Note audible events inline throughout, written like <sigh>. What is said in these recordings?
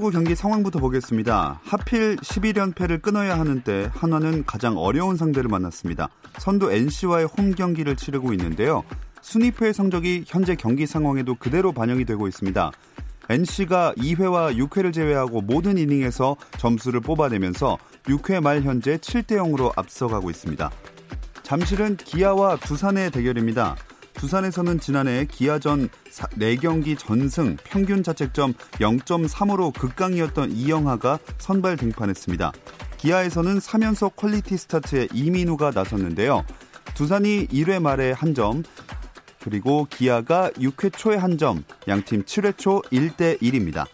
프로야구 경기 상황부터 보겠습니다. 하필 11연패를 끊어야 하는 때 한화는 가장 어려운 상대를 만났습니다. 선두 NC와의 홈 경기를 치르고 있는데요. 순위표의 성적이 현재 경기 상황에도 그대로 반영이 되고 있습니다. NC가 2회와 6회를 제외하고 모든 이닝에서 점수를 뽑아내면서 6회 말 현재 7대 0으로 앞서가고 있습니다. 잠실은 기아와 두산의 대결입니다. 두산에서는 지난해 기아전 4경기 전승 평균 자책점 0.3으로 극강이었던 이영하가 선발 등판했습니다. 기아에서는 3연속 퀄리티 스타트에 이민우가 나섰는데요. 두산이 1회 말에 한 점, 그리고 기아가 6회 초에 한 점, 양팀 7회 초 1대 1입니다.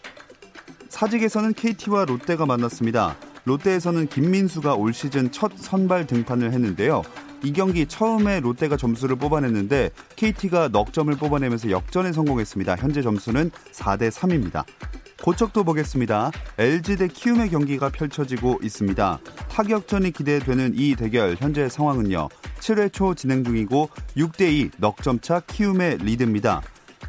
사직에서는 KT와 롯데가 만났습니다. 롯데에서는 김민수가 올 시즌 첫 선발 등판을 했는데요. 이 경기 처음에 롯데가 점수를 뽑아냈는데 KT가 넉 점을 뽑아내면서 역전에 성공했습니다. 현재 점수는 4대 3입니다. 고척도 보겠습니다. LG 대 키움의 경기가 펼쳐지고 있습니다. 타격전이 기대되는 이 대결 현재 상황은요. 7회 초 진행 중이고 6대 2 넉점차 키움의 리드입니다.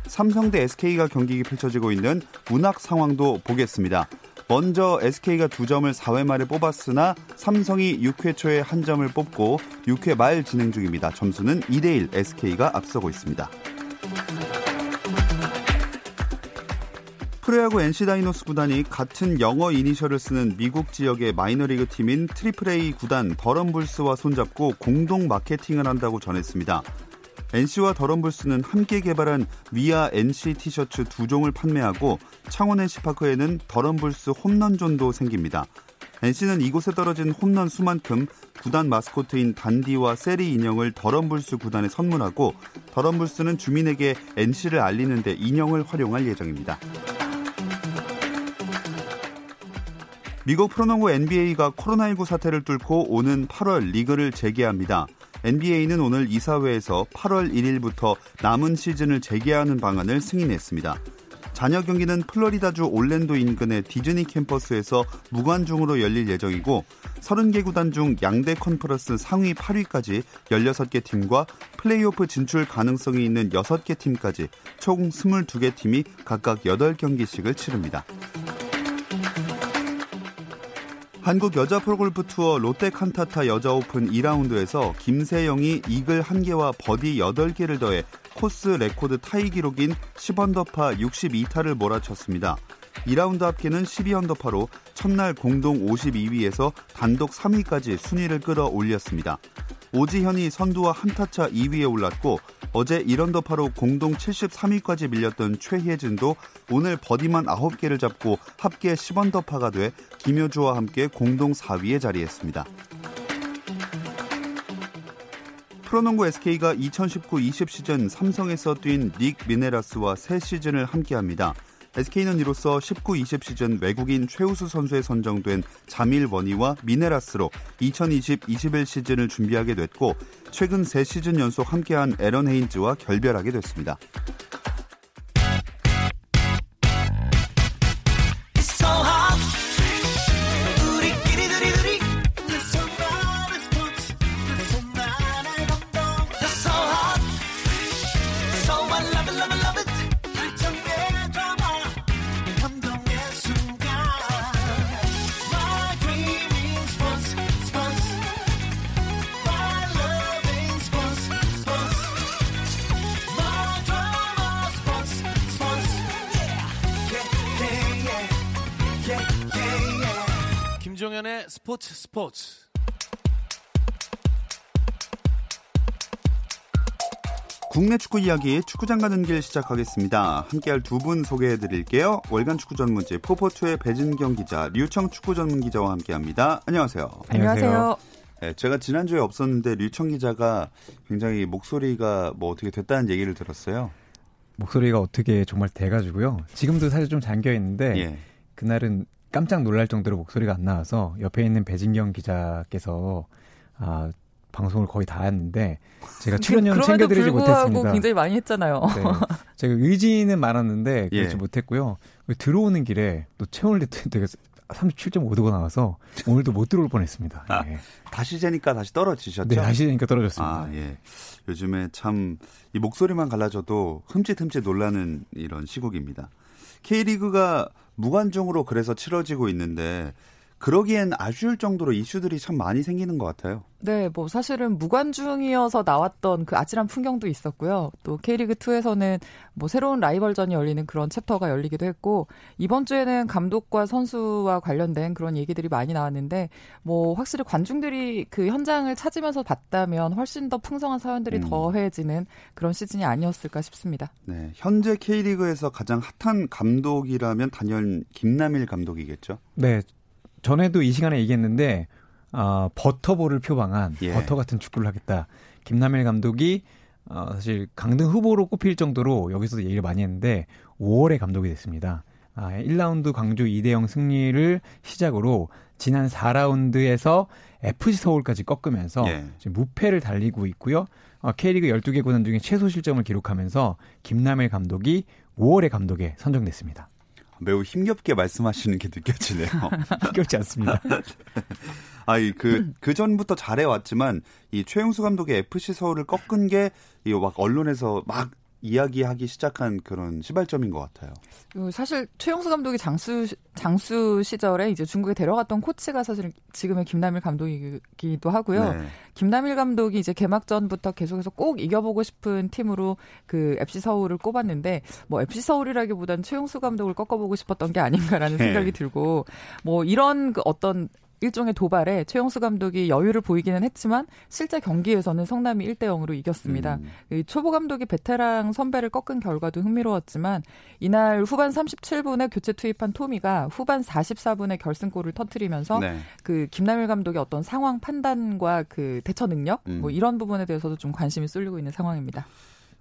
삼성 대 SK가 경기 펼쳐지고 있는 문학 상황도 보겠습니다. 먼저 SK가 두 점을 4회 말에 뽑았으나 삼성이 6회 초에 한 점을 뽑고 6회 말 진행 중입니다. 점수는 2대1 SK가 앞서고 있습니다. 프로야구 NC 다이노스 구단이 같은 영어 이니셜을 쓰는 미국 지역의 마이너리그 팀인 트리플 A 구단 더럼불스와 손잡고 공동 마케팅을 한다고 전했습니다. NC와 더럼불스는 함께 개발한 위아 NC 티셔츠 두 종을 판매하고 창원 NC파크에는 더럼불스 홈런존도 생깁니다. NC는 이곳에 떨어진 홈런 수만큼 구단 마스코트인 단디와 세리 인형을 더럼불스 구단에 선물하고 더럼불스는 주민에게 NC를 알리는 데 인형을 활용할 예정입니다. 미국 프로농구 NBA가 코로나19 사태를 뚫고 오는 8월 리그를 재개합니다. NBA는 오늘 이사회에서 8월 1일부터 남은 시즌을 재개하는 방안을 승인했습니다. 잔여 경기는 플로리다주 올랜도 인근의 디즈니 캠퍼스에서 무관중으로 열릴 예정이고 30개 구단 중 양대 컨퍼런스 상위 8위까지 16개 팀과 플레이오프 진출 가능성이 있는 6개 팀까지 총 22개 팀이 각각 8경기씩을 치릅니다. 한국 여자 프로골프 투어 롯데 칸타타 여자 오픈 2라운드에서 김세영이 이글 1개와 버디 8개를 더해 코스 레코드 타이 기록인 10언더파 62타를 몰아쳤습니다. 2라운드 합계는 12언더파로 첫날 공동 52위에서 단독 3위까지 순위를 끌어올렸습니다. 오지현이 선두와 한타차 2위에 올랐고 어제 1언더파로 공동 73위까지 밀렸던 최혜진도 오늘 버디만 9개를 잡고 합계 10언더파가 돼 김효주와 함께 공동 4위에 자리했습니다. 프로농구 SK가 2019-20 시즌 삼성에서 뛴 닉 미네라스와 새 시즌을 함께합니다. SK는 이로써 19-20 시즌 외국인 최우수 선수에 선정된 자밀 원희와 미네라스로 2020-21 시즌을 준비하게 됐고 최근 3시즌 연속 함께한 에런 헤인즈와 결별하게 됐습니다. 스포츠 스포츠. 국내 축구 이야기 축구장 가는 길 시작하겠습니다. 함께할 두 분 소개해 드릴게요. 월간 축구 전문지 포포투의 배진경 기자, 류청 축구 전문 기자와 함께합니다. 안녕하세요. 안녕하세요. 네, 제가 지난주에 없었는데 류청 기자가 굉장히 목소리가 뭐 어떻게 됐다는 얘기를 들었어요. 목소리가 어떻게 정말 돼가지고요. 지금도 사실 좀 잠겨 있는데 예. 그날은 깜짝 놀랄 정도로 목소리가 안 나와서 옆에 있는 배진경 기자께서 아 방송을 거의 다 했는데 제가 출연료 챙겨드리지 못했습니다. 굉장히 많이 했잖아요. 네. 제가 의지는 많았는데 그렇지 예. 못했고요. 들어오는 길에 또 체온을 되게 37.5도가 나와서 오늘도 못 들어올 뻔했습니다. 아, 예. 다시 재니까 다시 떨어지셨죠? 네, 다시 재니까 떨어졌습니다. 아, 예. 요즘에 참 이 목소리만 갈라져도 흠칫흠칫 놀라는 이런 시국입니다. K리그가 무관중으로 그래서 치러지고 있는데 그러기엔 아쉬울 정도로 이슈들이 참 많이 생기는 것 같아요. 네, 뭐 사실은 무관중이어서 나왔던 그 아찔한 풍경도 있었고요. 또 K리그 2에서는 뭐 새로운 라이벌전이 열리는 그런 챕터가 열리기도 했고 이번 주에는 감독과 선수와 관련된 그런 얘기들이 많이 나왔는데 뭐 확실히 관중들이 그 현장을 찾으면서 봤다면 훨씬 더 풍성한 사연들이 음. 더해지는 그런 시즌이 아니었을까 싶습니다. 네, 현재 K리그에서 가장 핫한 감독이라면 단연 김남일 감독이겠죠. 네, 전에도 이 시간에 얘기했는데 어, 버터볼을 표방한 예. 버터 같은 축구를 하겠다. 김남일 감독이 어, 사실 강등 후보로 꼽힐 정도로 여기서도 얘기를 많이 했는데 5월에 감독이 됐습니다. 아, 1라운드 광주 2대0 승리를 시작으로 지난 4라운드에서 FC 서울까지 꺾으면서 예. 지금 무패를 달리고 있고요. 어, K리그 12개 구단 중에 최소 실점을 기록하면서 김남일 감독이 5월에 감독에 선정됐습니다. 매우 힘겹게 말씀하시는 게 느껴지네요. <laughs> 힘겹지 않습니다. <laughs> 아이 그, 그 전부터 잘해왔지만 이 최용수 감독의 FC 서울을 꺾은 게 이 막 언론에서 막 이야기하기 시작한 그런 시발점인 것 같아요. 그 사실 최용수 감독이 장수 장수 시절에 이제 중국에 데려갔던 코치가 사실 지금의 김남일 감독이기도 하고요. 네. 김남일 감독이 이제 개막전부터 계속해서 꼭 이겨보고 싶은 팀으로 그 FC 서울을 꼽았는데 뭐 FC 서울이라기보다는 최용수 감독을 꺾어보고 싶었던 게 아닌가라는 네. 생각이 들고 뭐 이런 그 어떤 일종의 도발에 최용수 감독이 여유를 보이기는 했지만 실제 경기에서는 성남이 1대 0으로 이겼습니다. 음. 초보 감독이 베테랑 선배를 꺾은 결과도 흥미로웠지만 이날 후반 37분에 교체 투입한 토미가 후반 44분에 결승골을 터트리면서 네. 그 김남일 감독의 어떤 상황 판단과 그 대처 능력 음. 뭐 이런 부분에 대해서도 좀 관심이 쏠리고 있는 상황입니다.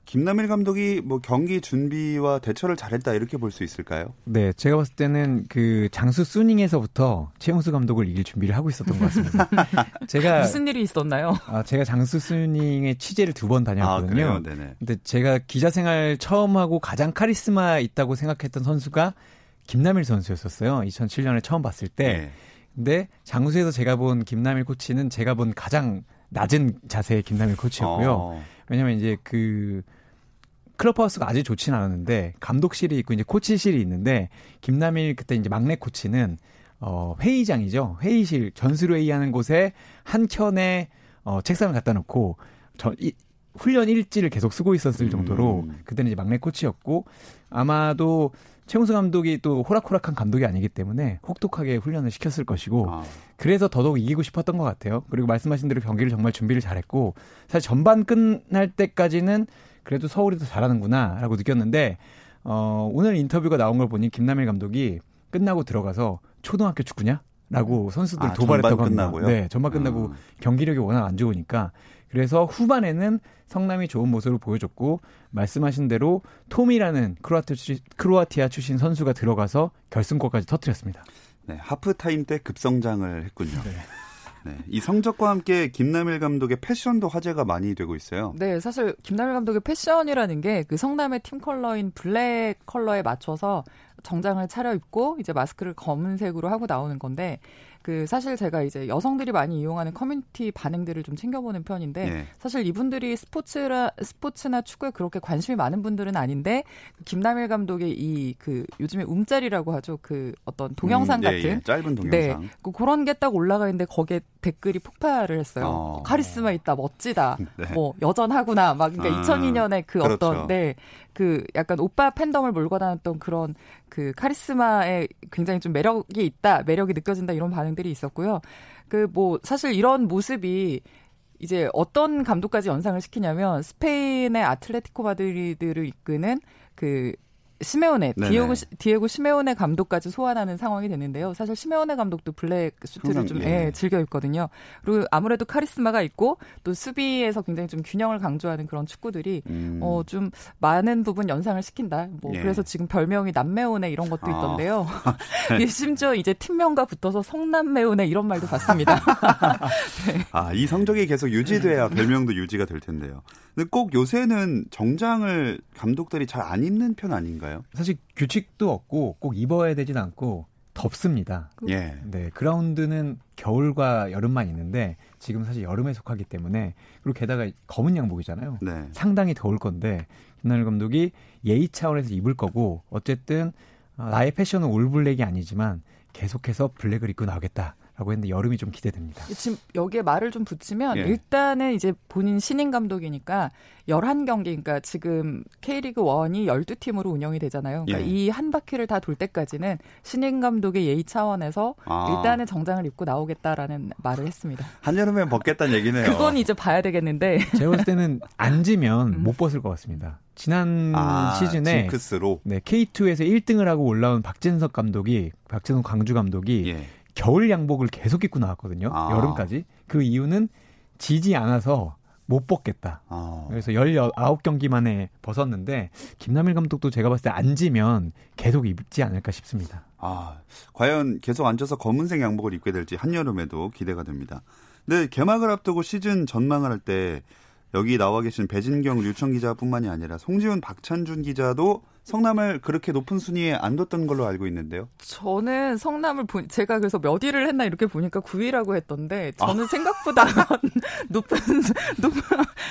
김남일 감독이 뭐 경기 준비와 대처를 잘했다 이렇게 볼 수 있을까요? 네, 제가 봤을 때는 그 장수 수닝에서부터 최영수 감독을 이길 준비를 하고 있었던 것 같습니다. <laughs> 제가 무슨 일이 있었나요? 아, 제가 장수 수닝의 취재를 두 번 다녔거든요. 아, 네네. 근데 제가 기자 생활 처음 하고 가장 카리스마 있다고 생각했던 선수가 김남일 선수였었어요. 2007년에 처음 봤을 때. 네. 근데 장수에서 제가 본 김남일 코치는 제가 본 가장 낮은 자세의 김남일 코치였고요. 어. 왜냐면 이제 그 클럽하우스가 아주 좋지는 않았는데 감독실이 있고 이제 코치실이 있는데 김남일 그때 이제 막내 코치는 어 회의장이죠. 회의실 전술 회의하는 곳에 한 켠에 어 책상을 갖다 놓고 저 이, 훈련 일지를 계속 쓰고 있었을 정도로 음. 그때는 이제 막내 코치였고 아마도 최용수 감독이 또 호락호락한 감독이 아니기 때문에 혹독하게 훈련을 시켰을 것이고 아. 그래서 더더욱 이기고 싶었던 것 같아요. 그리고 말씀하신 대로 경기를 정말 준비를 잘했고 사실 전반 끝날 때까지는 그래도 서울이 더 잘하는구나라고 느꼈는데 어, 오늘 인터뷰가 나온 걸 보니 김남일 감독이 끝나고 들어가서 초등학교 축구냐? 라고 선수들 아, 도발했다고 합니다. 끝나고요? 네, 전반 끝나고 아. 경기력이 워낙 안 좋으니까 그래서 후반에는 성남이 좋은 모습을 보여줬고 말씀하신 대로 토미라는 크로아티아 출신, 선수가 들어가서 결승골까지 터뜨렸습니다. 네, 하프타임 때 급성장을 했군요. 네. 네. 이 성적과 함께 김남일 감독의 패션도 화제가 많이 되고 있어요. 네, 사실 김남일 감독의 패션이라는 게 그 성남의 팀 컬러인 블랙 컬러에 맞춰서 정장을 차려입고 이제 마스크를 검은색으로 하고 나오는 건데 그 사실 제가 이제 여성들이 많이 이용하는 커뮤니티 반응들을 좀 챙겨보는 편인데 네. 사실 이분들이 스포츠라 스포츠나 축구에 그렇게 관심이 많은 분들은 아닌데 김남일 감독의 이 그 요즘에 움짤이라고 하죠. 그 어떤 동영상 음, 예, 같은. 예, 짧은 동영상. 네그 그런 게 딱 올라가 있는데 거기에 댓글이 폭발을 했어요 어. 카리스마 있다 멋지다 <laughs> 네. 뭐 여전하구나 막 그러니까 아, 2002년에 그 그렇죠. 어떤 네그 약간 오빠 팬덤을 몰고 다녔던 그런 그 카리스마에 굉장히 좀 매력이 있다 매력이 느껴진다 이런 반응 반응들이 있었고요. 그 뭐 사실 이런 모습이 이제 어떤 감독까지 연상을 시키냐면 스페인의 아틀레티코 마드리드를 이끄는 그 시메오네 디에고 디에고 시메오네 감독까지 소환하는 상황이 됐는데요. 사실 시메오네 감독도 블랙 수트를 좀 예. 예, 즐겨 입거든요. 그리고 아무래도 카리스마가 있고 또 수비에서 굉장히 좀 균형을 강조하는 그런 축구들이 음. 어좀 많은 부분 연상을 시킨다. 뭐 예. 그래서 지금 별명이 남매오네 이런 것도 아. 있던데요. <laughs> 아. <laughs> 심지어 이제 팀명과 붙어서 성남매오네 이런 말도 <laughs> 봤습니다. 네. 아이 성적이 계속 유지돼야 별명도 유지가 될 텐데요. 근데 꼭 요새는 정장을 감독들이 잘 안 입는 편 아닌가요? 사실 규칙도 없고 꼭 입어야 되진 않고 덥습니다. 예. 네, 그라운드는 겨울과 여름만 있는데 지금 사실 여름에 속하기 때문에 그리고 게다가 검은 양복이잖아요. 네. 상당히 더울 건데 김나일 감독이 예의 차원에서 입을 거고 어쨌든 어, 나의 패션은 올블랙이 아니지만 계속해서 블랙을 입고 나오겠다. 라고 했는데 여름이 좀 기대됩니다. 지금 여기에 말을 좀 붙이면 예. 일단은 이제 본인 신인 감독이니까 11경기 그러니까 지금 K리그 1이 12팀으로 운영이 되잖아요. 그러니까 예. 이한 바퀴를 다 돌 때까지는 신인 감독의 예의 차원에서 아. 일단은 정장을 입고 나오겠다라는 말을 했습니다. 한여름에 벗겠다는 얘기네요. 그건 이제 봐야 되겠는데. 제가 볼 때는 앉으면 음. 못 벗을 것 같습니다. 지난 아, 시즌에 징크스로. 네, K2에서 1등을 하고 올라온 박진석 감독이 박진석 광주 감독이 예. 겨울 양복을 계속 입고 나왔거든요. 아. 여름까지. 그 이유는 지지 않아서 못 벗겠다. 아. 그래서 19경기 만에 벗었는데 김남일 감독도 제가 봤을 때 앉으면 계속 입지 않을까 싶습니다. 아, 과연 계속 앉아서 검은색 양복을 입게 될지 한여름에도 기대가 됩니다. 근데 개막을 앞두고 시즌 전망을 할 때 여기 나와 계신 배진경 류청 기자뿐만이 아니라 송지훈 박찬준 기자도 성남을 그렇게 높은 순위에 안 뒀던 걸로 알고 있는데요. 저는 성남을 보, 제가 그래서 몇 위를 했나 이렇게 보니까 9위라고 했던데 저는 아. 생각보다 <laughs> 높은 높은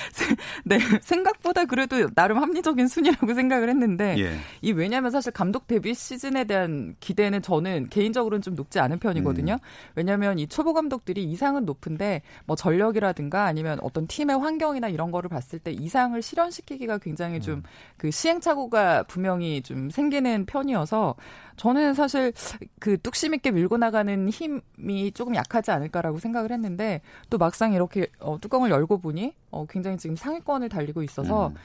<laughs> 네 생각보다 그래도 나름 합리적인 순위라고 생각을 했는데 예. 이 왜냐하면 사실 감독 데뷔 시즌에 대한 기대는 저는 개인적으로는 좀 높지 않은 편이거든요. 음. 왜냐하면 이 초보 감독들이 이상은 높은데 뭐 전력이라든가 아니면 어떤 팀의 환경이나 이런 거를 봤을 때 이상을 실현시키기가 굉장히 좀그 음. 시행착오가 분명 분명히 좀 생기는 편이어서 저는 사실 그 뚝심 있게 밀고 나가는 힘이 조금 약하지 않을까라고 생각을 했는데 또 막상 이렇게 어, 뚜껑을 열고 보니 어, 굉장히 지금 상위권을 달리고 있어서 음.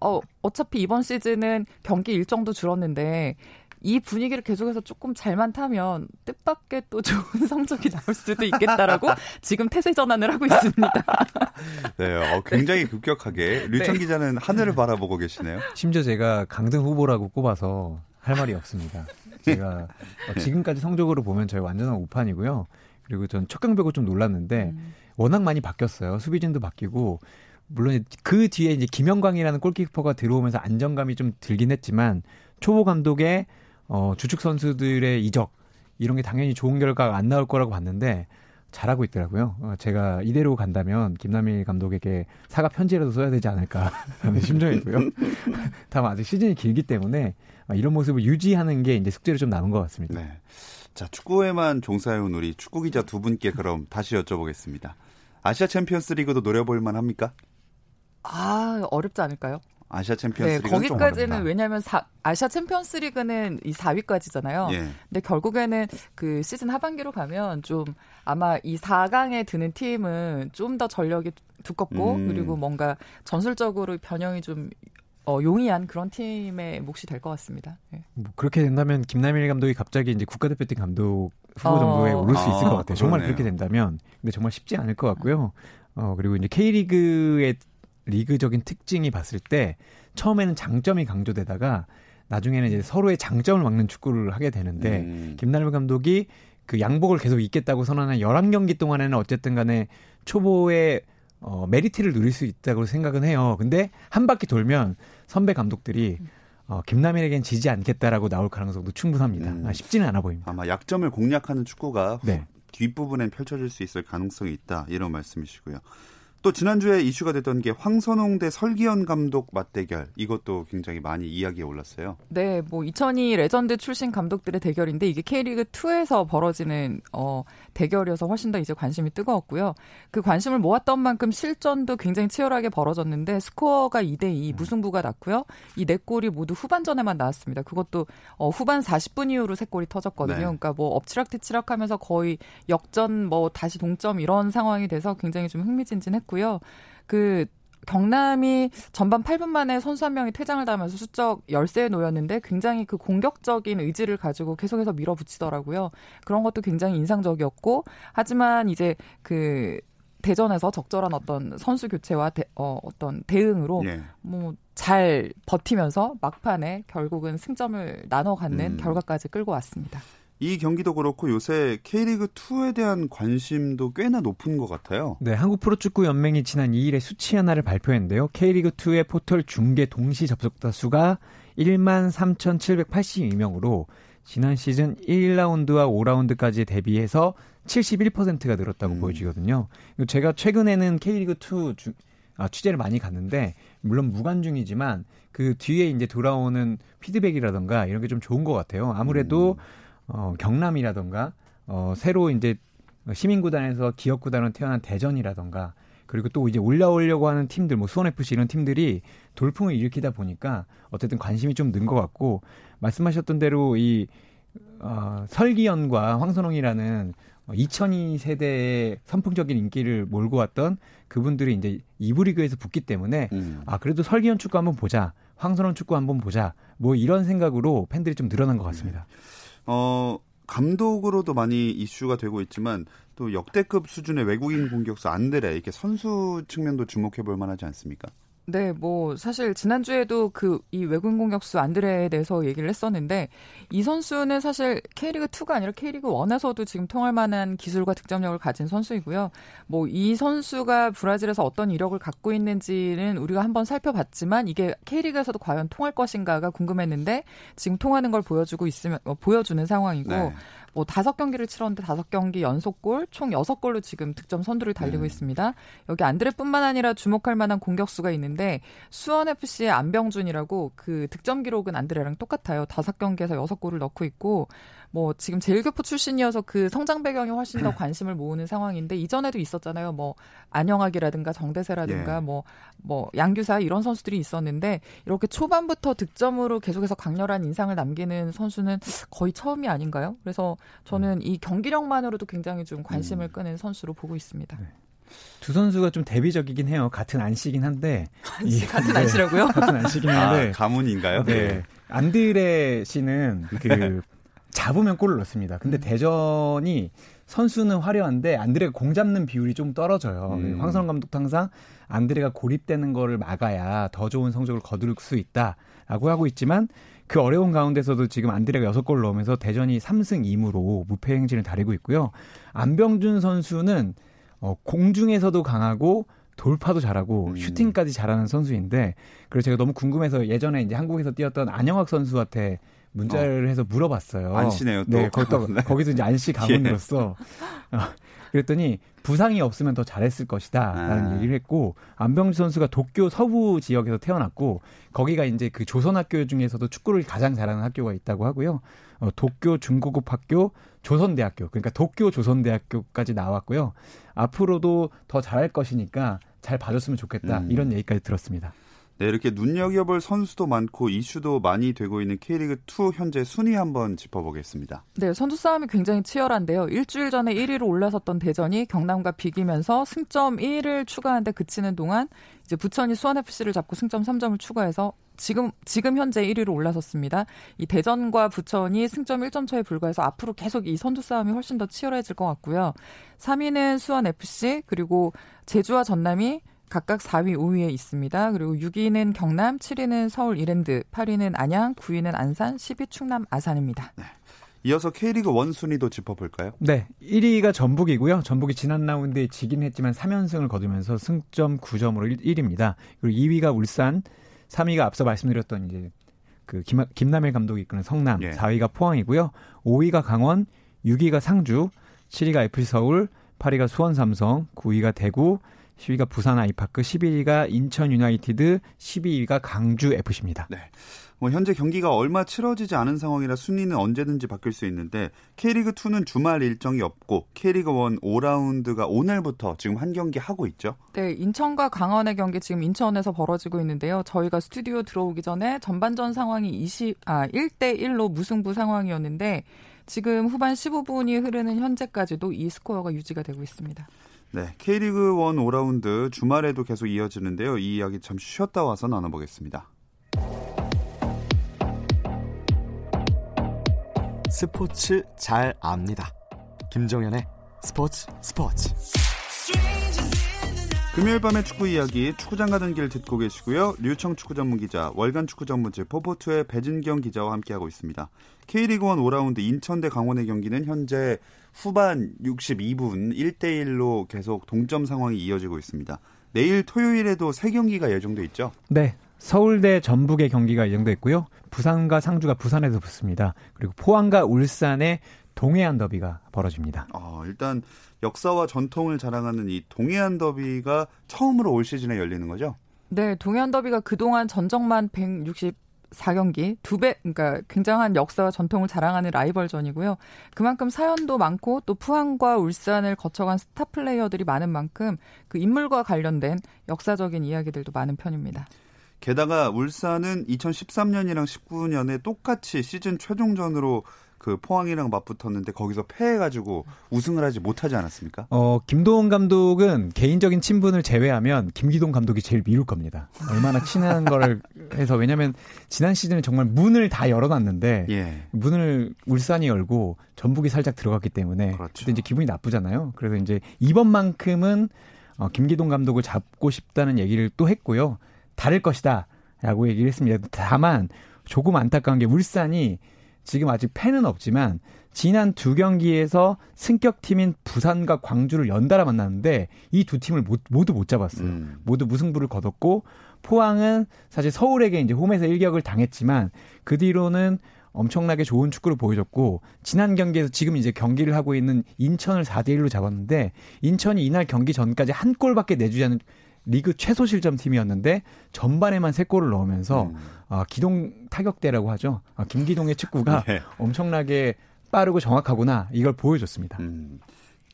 어, 어차피 이번 시즌은 경기 일정도 줄었는데 이 분위기를 계속해서 조금 잘만 타면 뜻밖의 또 좋은 <laughs> 성적이 나올 수도 있겠다라고 <laughs> 지금 태세 전환을 하고 있습니다. <laughs> 네, 어, 굉장히 급격하게 류청 네. 기자는 하늘을 바라보고 계시네요. 심지어 제가 강등 후보라고 꼽아서 할 말이 없습니다. 제가 어, 지금까지 성적으로 보면 저희 완전한 우판이고요. 그리고 전 첫강 배고 좀 놀랐는데 음. 워낙 많이 바뀌었어요. 수비진도 바뀌고 물론 그 뒤에 이제 김영광이라는 골키퍼가 들어오면서 안정감이 좀 들긴 했지만 초보 감독의 어, 주축 선수들의 이적 이런 게 당연히 좋은 결과가 안 나올 거라고 봤는데 잘하고 있더라고요. 어, 제가 이대로 간다면 김남일 감독에게 사과 편지라도 써야 되지 않을까 하는 <laughs> 심정이고요. <laughs> 다만 아직 시즌이 길기 때문에 어, 이런 모습을 유지하는 게 이제 숙제로 좀 남은 것 같습니다. 네. 자, 축구에만 종사해온 우리 축구 기자 두 분께 그럼 다시 여쭤보겠습니다. 아시아 챔피언스 리그도 노려볼 만 합니까? 아, 어렵지 않을까요? 아시아 챔피언스 네, 거기까지는 왜냐하면 사, 아시아 챔피언스 리그는 이 4위까지잖아요. 예. 근데 결국에는 그 시즌 하반기로 가면 좀 아마 이 4강에 드는 팀은 좀 더 전력이 두껍고 음. 그리고 뭔가 전술적으로 변형이 좀 어, 용이한 그런 팀의 몫이 될 것 같습니다. 네. 뭐 그렇게 된다면 김남일 감독이 갑자기 이제 국가대표팀 감독 후보 어. 정도에 오를 수 있을 것 같아요. 정말 그렇게 된다면 근데 정말 쉽지 않을 것 같고요. 어 그리고 이제 K리그의 리그적인 특징이 봤을 때 처음에는 장점이 강조되다가 나중에는 이제 서로의 장점을 막는 축구를 하게 되는데 음. 김남일 감독이 그 양복을 계속 입겠다고 선언한 11경기 동안에는 어쨌든 간에 초보의 어, 메리트를 누릴 수 있다고 생각은 해요. 근데 한 바퀴 돌면 선배 감독들이 어, 김남일에겐 지지 않겠다라고 나올 가능성도 충분합니다. 음. 아, 쉽지는 않아 보입니다. 아마 약점을 공략하는 축구가 네. 뒷부분엔 펼쳐질 수 있을 가능성이 있다. 이런 말씀이시고요. 또 지난주에 이슈가 됐던 게 황선홍 대 설기현 감독 맞대결 이것도 굉장히 많이 이야기에 올랐어요. 네, 뭐 2002 레전드 출신 감독들의 대결인데 이게 K리그 2에서 벌어지는 어 대결이어서 훨씬 더 이제 관심이 뜨거웠고요. 그 관심을 모았던 만큼 실전도 굉장히 치열하게 벌어졌는데 스코어가 2대 2 음. 무승부가 났고요. 이 네 골이 모두 후반전에만 나왔습니다. 그것도 어 후반 40분 이후로 세 골이 터졌거든요. 네. 그러니까 뭐 엎치락뒤치락하면서 거의 역전 뭐 다시 동점 이런 상황이 돼서 굉장히 좀 흥미진진했고. 있고요. 그 경남이 전반 8분 만에 선수 한 명이 퇴장을 당하면서 수적 열세에 놓였는데 굉장히 그 공격적인 의지를 가지고 계속해서 밀어붙이더라고요. 그런 것도 굉장히 인상적이었고 하지만 이제 그 대전에서 적절한 어떤 선수 교체와 대, 어, 어떤 대응으로 예. 뭐잘 버티면서 막판에 결국은 승점을 나눠 갖는 음. 결과까지 끌고 왔습니다. 이 경기도 그렇고 요새 K리그 2에 대한 관심도 꽤나 높은 것 같아요. 네, 한국 프로축구 연맹이 지난 2일에 수치 하나를 발표했는데요. K리그 2의 포털 중계 동시 접속자 수가 1만 3,782명으로 지난 시즌 1라운드와 5라운드까지 대비해서 71%가 늘었다고 음. 보여지거든요. 제가 최근에는 K리그 2 주, 아, 취재를 많이 갔는데 물론 무관중이지만 그 뒤에 이제 돌아오는 피드백이라던가 이런 게 좀 좋은 것 같아요. 아무래도 음. 어, 경남이라던가 어, 새로 이제 시민구단에서 기업구단으로 태어난 대전이라던가 그리고 또 이제 올라오려고 하는 팀들, 뭐 수원FC 이런 팀들이 돌풍을 일으키다 보니까 어쨌든 관심이 좀 는 것 같고 말씀하셨던 대로 이 어, 설기현과 황선홍이라는 2002 세대의 선풍적인 인기를 몰고 왔던 그분들이 이제 이부 리그에서 붙기 때문에 음. 아 그래도 설기현 축구 한번 보자, 황선홍 축구 한번 보자, 뭐 이런 생각으로 팬들이 좀 늘어난 것 같습니다. 네. 어, 감독으로도 많이 이슈가 되고 있지만 또 역대급 수준의 외국인 공격수 안드레 이렇게 선수 측면도 주목해 볼 만하지 않습니까? 네, 뭐 사실 지난주에도 그 이 외국인 공격수 안드레에 대해서 얘기를 했었는데 이 선수는 사실 K리그 2가 아니라 K리그 1에서도 지금 통할 만한 기술과 득점력을 가진 선수이고요. 뭐 이 선수가 브라질에서 어떤 이력을 갖고 있는지는 우리가 한번 살펴봤지만 이게 K리그에서도 과연 통할 것인가가 궁금했는데 지금 통하는 걸 보여주고 있으면 어, 보여주는 상황이고 네. 뭐 다섯 경기를 치렀는데 다섯 경기 연속골 총 여섯 골로 지금 득점 선두를 달리고 음. 있습니다. 여기 안드레뿐만 아니라 주목할 만한 공격수가 있는데 수원 FC의 안병준이라고 그 득점 기록은 안드레랑 똑같아요. 다섯 경기에서 여섯 골을 넣고 있고 뭐 지금 제일교포 출신이어서 그 성장 배경이 훨씬 더 관심을 모으는 상황인데 이전에도 있었잖아요. 뭐 안영학이라든가 정대세라든가 뭐뭐 예. 뭐 양규사 이런 선수들이 있었는데 이렇게 초반부터 득점으로 계속해서 강렬한 인상을 남기는 선수는 거의 처음이 아닌가요? 그래서 저는 음. 이 경기력만으로도 굉장히 좀 관심을 음. 끄는 선수로 보고 있습니다. 네. 두 선수가 좀 대비적이긴 해요. 같은 안씨긴 한데. <laughs> 안씨, 같은 네, 안씨라고요? 같은 안씨긴 한데. 아, 가문인가요? 네. 안드레 씨는 그 잡으면 골을 넣습니다. 근데 음. 대전이 선수는 화려한데 안드레가 공 잡는 비율이 좀 떨어져요. 음. 황선 감독도 항상 안드레가 고립되는 거를 막아야 더 좋은 성적을 거둘 수 있다라고 하고 있지만 그 어려운 가운데서도 지금 안드레가 여섯 골 넣으면서 대전이 3승 2무로 무패 행진을 다리고 있고요. 안병준 선수는 어, 공중에서도 강하고 돌파도 잘하고 음. 슈팅까지 잘하는 선수인데 그래서 제가 너무 궁금해서 예전에 이제 한국에서 뛰었던 안영학 선수한테 문자를 어. 해서 물어봤어요. 안씨네요. 또. 네, 거기서, <laughs> 네. 거기서 이제 안씨 가문으로서 예. 어, 그랬더니 부상이 없으면 더 잘했을 것이다라는 아. 얘기를 했고 안병주 선수가 도쿄 서부 지역에서 태어났고 거기가 이제 그 조선 학교 중에서도 축구를 가장 잘하는 학교가 있다고 하고요. 어, 도쿄 중고급 학교 조선대학교 그러니까 도쿄 조선대학교까지 나왔고요. 앞으로도 더 잘할 것이니까 잘 봐줬으면 좋겠다 음. 이런 얘기까지 들었습니다. 네, 이렇게 눈여겨볼 선수도 많고 이슈도 많이 되고 있는 K리그 2 현재 순위 한번 짚어보겠습니다. 네, 선수 싸움이 굉장히 치열한데요. 일주일 전에 1위로 올라섰던 대전이 경남과 비기면서 승점 1을 추가하는데 그치는 동안 이제 부천이 수원 FC를 잡고 승점 3점을 추가해서 지금 지금 현재 1위로 올라섰습니다. 이 대전과 부천이 승점 1점 차에 불과해서 앞으로 계속 이 선두 싸움이 훨씬 더 치열해질 것 같고요. 3위는 수원 FC 그리고 제주와 전남이 각각 4위, 5위에 있습니다. 그리고 6위는 경남, 7위는 서울 이랜드, 8위는 안양, 9위는 안산, 10위 충남 아산입니다. 네. 이어서 K리그 1 순위도 짚어볼까요? 네. 1위가 전북이고요. 전북이 지난 라운드에 지긴 했지만 3연승을 거두면서 승점 9점으로 1, 위입니다 그리고 2위가 울산, 3위가 앞서 말씀드렸던 이제 그 김, 김남일 감독이 이끄는 성남, 예. 4위가 포항이고요. 5위가 강원, 6위가 상주, 7위가 FC 서울, 8위가 수원 삼성, 9위가 대구, 10위가 부산 아이파크, 11위가 인천 유나이티드, 12위가 강주 FC입니다. 네. 뭐 현재 경기가 얼마 치러지지 않은 상황이라 순위는 언제든지 바뀔 수 있는데 K리그 2는 주말 일정이 없고 K리그 1 5라운드가 오늘부터 지금 한 경기 하고 있죠. 네, 인천과 강원의 경기 지금 인천에서 벌어지고 있는데요. 저희가 스튜디오 들어오기 전에 전반전 상황이 20 아, 1대 1로 무승부 상황이었는데 지금 후반 15분이 흐르는 현재까지도 이 스코어가 유지가 되고 있습니다. 네, K리그 1 5라운드 주말에도 계속 이어지는데요. 이 이야기 잠시 쉬었다 와서 나눠보겠습니다. 스포츠 잘 압니다. 김정현의 스포츠 스포츠. 금요일 밤의 축구 이야기 축구장 가는 길 듣고 계시고요. 류청 축구 전문 기자, 월간 축구 전문지 포포투의 배진경 기자와 함께하고 있습니다. K리그 1 5라운드 인천 대 강원의 경기는 현재 후반 62분 1대1로 계속 동점 상황이 이어지고 있습니다. 내일 토요일에도 세 경기가 예정돼 있죠? 네. 서울대 전북의 경기가 예정돼 있고요. 부산과 상주가 부산에서 붙습니다. 그리고 포항과 울산의 동해안 더비가 벌어집니다. 어, 일단 역사와 전통을 자랑하는 이 동해안 더비가 처음으로 올 시즌에 열리는 거죠? 네, 동해안 더비가 그동안 전적만 164경기, 두 배, 그러니까 굉장한 역사와 전통을 자랑하는 라이벌전이고요. 그만큼 사연도 많고 또 포항과 울산을 거쳐간 스타 플레이어들이 많은 만큼 그 인물과 관련된 역사적인 이야기들도 많은 편입니다. 게다가 울산은 2013년이랑 19년에 똑같이 시즌 최종전으로 그 포항이랑 맞붙었는데 거기서 패해가지고 우승을 하지 못하지 않았습니까? 어 김도훈 감독은 개인적인 친분을 제외하면 김기동 감독이 제일 미룰 겁니다. 얼마나 친한 <laughs> 거를 해서 왜냐하면 지난 시즌에 정말 문을 다 열어놨는데 예. 문을 울산이 열고 전북이 살짝 들어갔기 때문에 그렇죠. 이제 기분이 나쁘잖아요. 그래서 이제 이번만큼은 어, 김기동 감독을 잡고 싶다는 얘기를 또 했고요. 다를 것이다라고 얘기를 했습니다. 다만 조금 안타까운 게 울산이 지금 아직 팬은 없지만 지난 두 경기에서 승격팀인 부산과 광주를 연달아 만났는데 이 두 팀을 못, 모두 못 잡았어요. 음. 모두 무승부를 거뒀고 포항은 사실 서울에게 이제 홈에서 일격을 당했지만 그 뒤로는 엄청나게 좋은 축구를 보여줬고 지난 경기에서 지금 이제 경기를 하고 있는 인천을 4대 1로 잡았는데 인천이 이날 경기 전까지 한 골밖에 내주지 않은 리그 최소 실점 팀이었는데 전반에만 세 골을 넣으면서 음. 어, 기동 타격대라고 하죠. 어, 김기동의 축구가 네. <laughs> 엄청나게 빠르고 정확하구나 이걸 보여줬습니다. 음.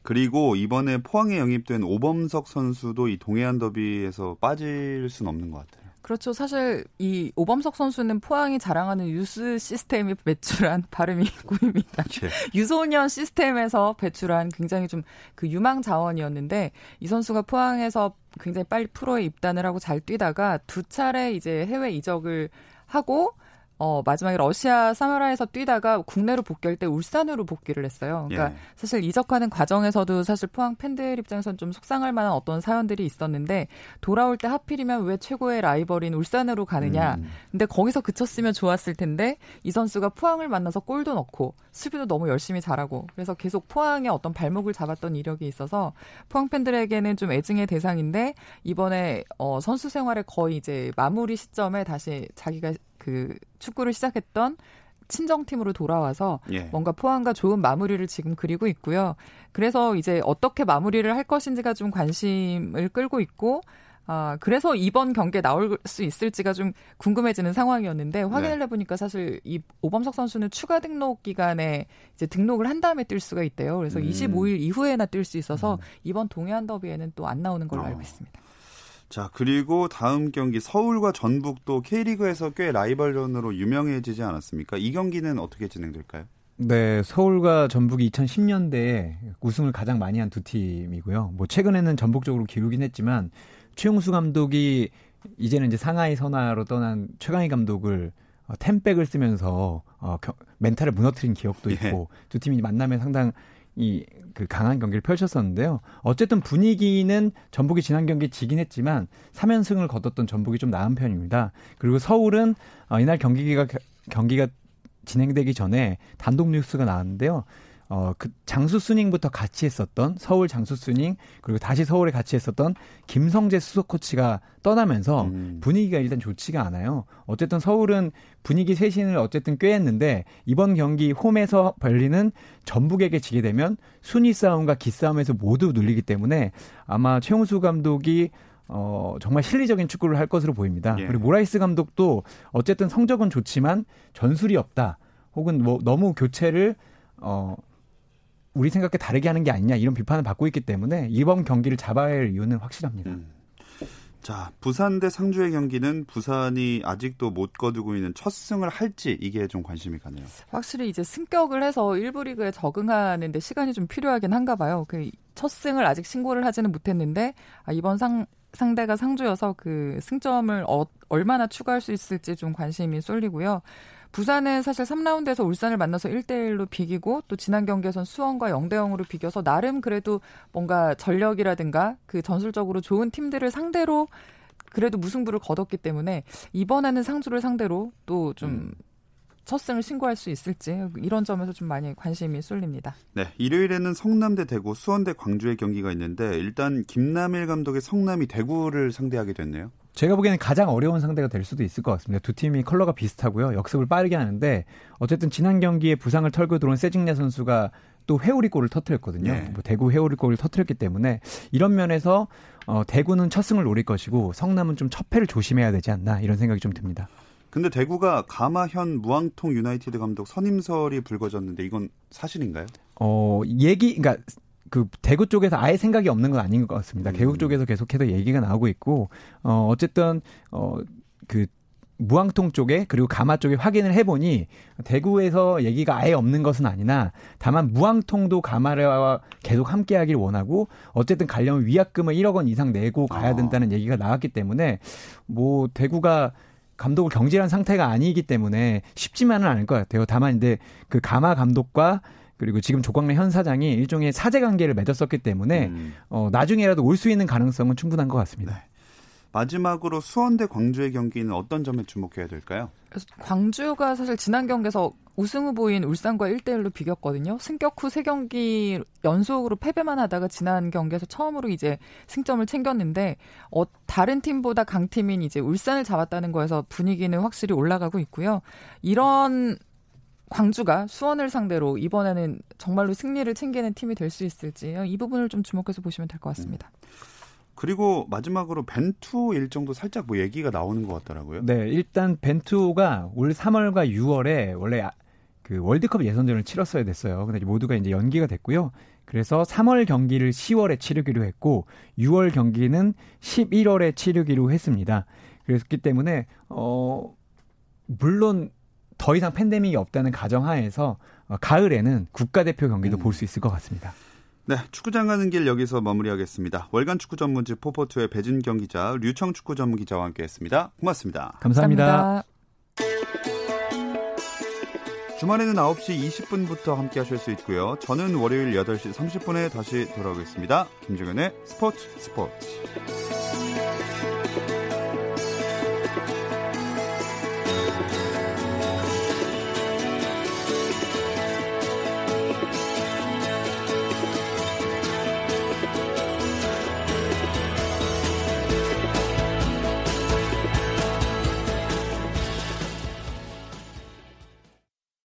그리고 이번에 포항에 영입된 오범석 선수도 이 동해안 더비에서 빠질 수는 없는 것 같아요. 그렇죠. 사실 이 오범석 선수는 포항이 자랑하는 유스 시스템이 배출한 <laughs> 발음이 구입니다. 예. 유소년 시스템에서 배출한 굉장히 좀 그 유망 자원이었는데 이 선수가 포항에서 굉장히 빨리 프로에 입단을 하고 잘 뛰다가 두 차례 이제 해외 이적을 하고 어, 마지막에 러시아 사마라에서 뛰다가 국내로 복귀할 때 울산으로 복귀를 했어요. 그러니까 예. 사실 이적하는 과정에서도 사실 포항 팬들 입장에서는 좀 속상할 만한 어떤 사연들이 있었는데 돌아올 때 하필이면 왜 최고의 라이벌인 울산으로 가느냐. 음. 근데 거기서 그쳤으면 좋았을 텐데 이 선수가 포항을 만나서 골도 넣고 수비도 너무 열심히 잘하고 그래서 계속 포항의 어떤 발목을 잡았던 이력이 있어서 포항 팬들에게는 좀 애증의 대상인데 이번에 어, 선수 생활의 거의 이제 마무리 시점에 다시 자기가 그 축구를 시작했던 친정팀으로 돌아와서 예. 뭔가 포항과 좋은 마무리를 지금 그리고 있고요. 그래서 이제 어떻게 마무리를 할 것인지가 좀 관심을 끌고 있고 아, 그래서 이번 경기에 나올 수 있을지가 좀 궁금해지는 상황이었는데 확인을 네. 해보니까 사실 이 오범석 선수는 추가 등록 기간에 이제 등록을 한 다음에 뛸 수가 있대요. 그래서 음. 25일 이후에나 뛸 수 있어서 음. 이번 동해안 더비에는 또 안 나오는 걸로 어. 알고 있습니다. 자, 그리고 다음 경기 서울과 전북도 K리그에서 꽤 라이벌전으로 유명해지지 않았습니까? 이 경기는 어떻게 진행될까요? 네, 서울과 전북이 2010년대에 우승을 가장 많이 한 두 팀이고요. 뭐 최근에는 전북적으로 기울긴 했지만 최용수 감독이 이제는 이제 상하이 선화로 떠난 최강희 감독을 어, ten back을 쓰면서 어, 겨, 멘탈을 무너뜨린 기억도 예. 있고 예. 두 팀이 만나면 상당 이 그 강한 경기를 펼쳤었는데요. 어쨌든 분위기는 전북이 지난 경기 지긴 했지만 3연승을 거뒀던 전북이 좀 나은 편입니다. 그리고 서울은 어, 이날 경기가 경기가 진행되기 전에 단독 뉴스가 나왔는데요. 어, 그 장쑤 쑤닝부터 같이 했었던 서울 장쑤 쑤닝 그리고 다시 서울에 같이 했었던 김성재 수석 코치가 떠나면서 음. 분위기가 일단 좋지가 않아요. 어쨌든 서울은 분위기 쇄신을 어쨌든 꽤 했는데 이번 경기 홈에서 벌리는 전북에게 지게 되면 순위 싸움과 기싸움에서 모두 눌리기 때문에 아마 최용수 감독이 어, 정말 실리적인 축구를 할 것으로 보입니다. 예. 그리고 모라이스 감독도 어쨌든 성적은 좋지만 전술이 없다. 혹은 뭐 너무 교체를 어, 우리 생각에 다르게 하는 게 아니냐 이런 비판을 받고 있기 때문에 이번 경기를 잡아야 할 이유는 확실합니다. 음. 자, 부산 대 상주의 경기는 부산이 아직도 못 거두고 있는 첫 승을 할지 이게 좀 관심이 가네요. 확실히 이제 승격을 해서 1부 리그에 적응하는 데 시간이 좀 필요하긴 한가 봐요. 그 첫 승을 아직 신고를 하지는 못했는데 아, 이번 상 상대가 상주여서 그 승점을 어, 얼마나 추가할 수 있을지 좀 관심이 쏠리고요. 부산은 사실 3라운드에서 울산을 만나서 1대1로 비기고 또 지난 경기에선 수원과 0대 0으로 비겨서 나름 그래도 뭔가 전력이라든가 그 전술적으로 좋은 팀들을 상대로 그래도 무승부를 거뒀기 때문에 이번에는 상주를 상대로 또좀 음. 첫 승을 신고할 수 있을지 이런 점에서 좀 많이 관심이 쏠립니다. 네, 일요일에는 성남대 대구, 수원대 광주의 경기가 있는데 일단 김남일 감독의 성남이 대구를 상대하게 됐네요. 제가 보기에는 가장 어려운 상대가 될 수도 있을 것 같습니다. 두 팀이 컬러가 비슷하고요. 역습을 빠르게 하는데 어쨌든 지난 경기에 부상을 털고 들어온 세징야 선수가 또 회오리 골을 터뜨렸거든요. 네. 뭐 대구 회오리 골을 터뜨렸기 때문에 이런 면에서 어, 대구는 첫 승을 노릴 것이고 성남은 좀 첫 패를 조심해야 되지 않나 이런 생각이 좀 듭니다. 근데 대구가 가마현 무앙통 유나이티드 감독 선임설이 불거졌는데 이건 사실인가요? 어, 얘기 그러니까 그 대구 쪽에서 아예 생각이 없는 건 아닌 것 같습니다. 음. 개국 쪽에서 계속해서 얘기가 나오고 있고 어 어쨌든 어그 무항통 쪽에 그리고 가마 쪽에 확인을 해보니 대구에서 얘기가 아예 없는 것은 아니나 다만 무항통도 가마와 계속 함께하길 원하고 어쨌든 가려면 위약금을 1억 원 이상 내고 가야 아. 된다는 아. 얘기가 나왔기 때문에 뭐 대구가 감독을 경질한 상태가 아니기 때문에 쉽지만은 않을 것 같아요. 다만 이제 그 가마 감독과 그리고 지금 조광래 현 사장이 일종의 사제 관계를 맺었었기 때문에 음. 어, 나중에라도 올 수 있는 가능성은 충분한 것 같습니다. 네. 마지막으로 수원대 광주의 경기는 어떤 점에 주목해야 될까요? 광주가 사실 지난 경기에서 우승 후보인 울산과 1대1로 비겼거든요. 승격 후 3경기 연속으로 패배만 하다가 지난 경기에서 처음으로 이제 승점을 챙겼는데 어, 다른 팀보다 강팀인 이제 울산을 잡았다는 거에서 분위기는 확실히 올라가고 있고요. 이런 광주가 수원을 상대로 이번에는 정말로 승리를 챙기는 팀이 될 수 있을지 이 부분을 좀 주목해서 보시면 될 것 같습니다. 음. 그리고 마지막으로 벤투 일정도 살짝 뭐 얘기가 나오는 것 같더라고요. 네, 일단 벤투가 올 3월과 6월에 원래 아, 그 월드컵 예선전을 치렀어야 됐어요. 근데 모두가 이제 연기가 됐고요. 그래서 3월 경기를 10월에 치르기로 했고 6월 경기는 11월에 치르기로 했습니다. 그랬기 때문에 어 물론 더 이상 팬데믹이 없다는 가정하에서 어, 가을에는 국가대표 경기도 음. 볼수 있을 것 같습니다. 네, 축구장 가는 길 여기서 마무리하겠습니다. 월간 축구 전문지 포포투의 배진경 기자, 류청 축구 전문 기자와 함께했습니다. 고맙습니다. 감사합니다. 감사합니다. 주말에는 9시 20분부터 함께 하실 수 있고요. 저는 월요일 8시 30분에 다시 돌아오겠습니다. 김종현의 스포츠 스포츠.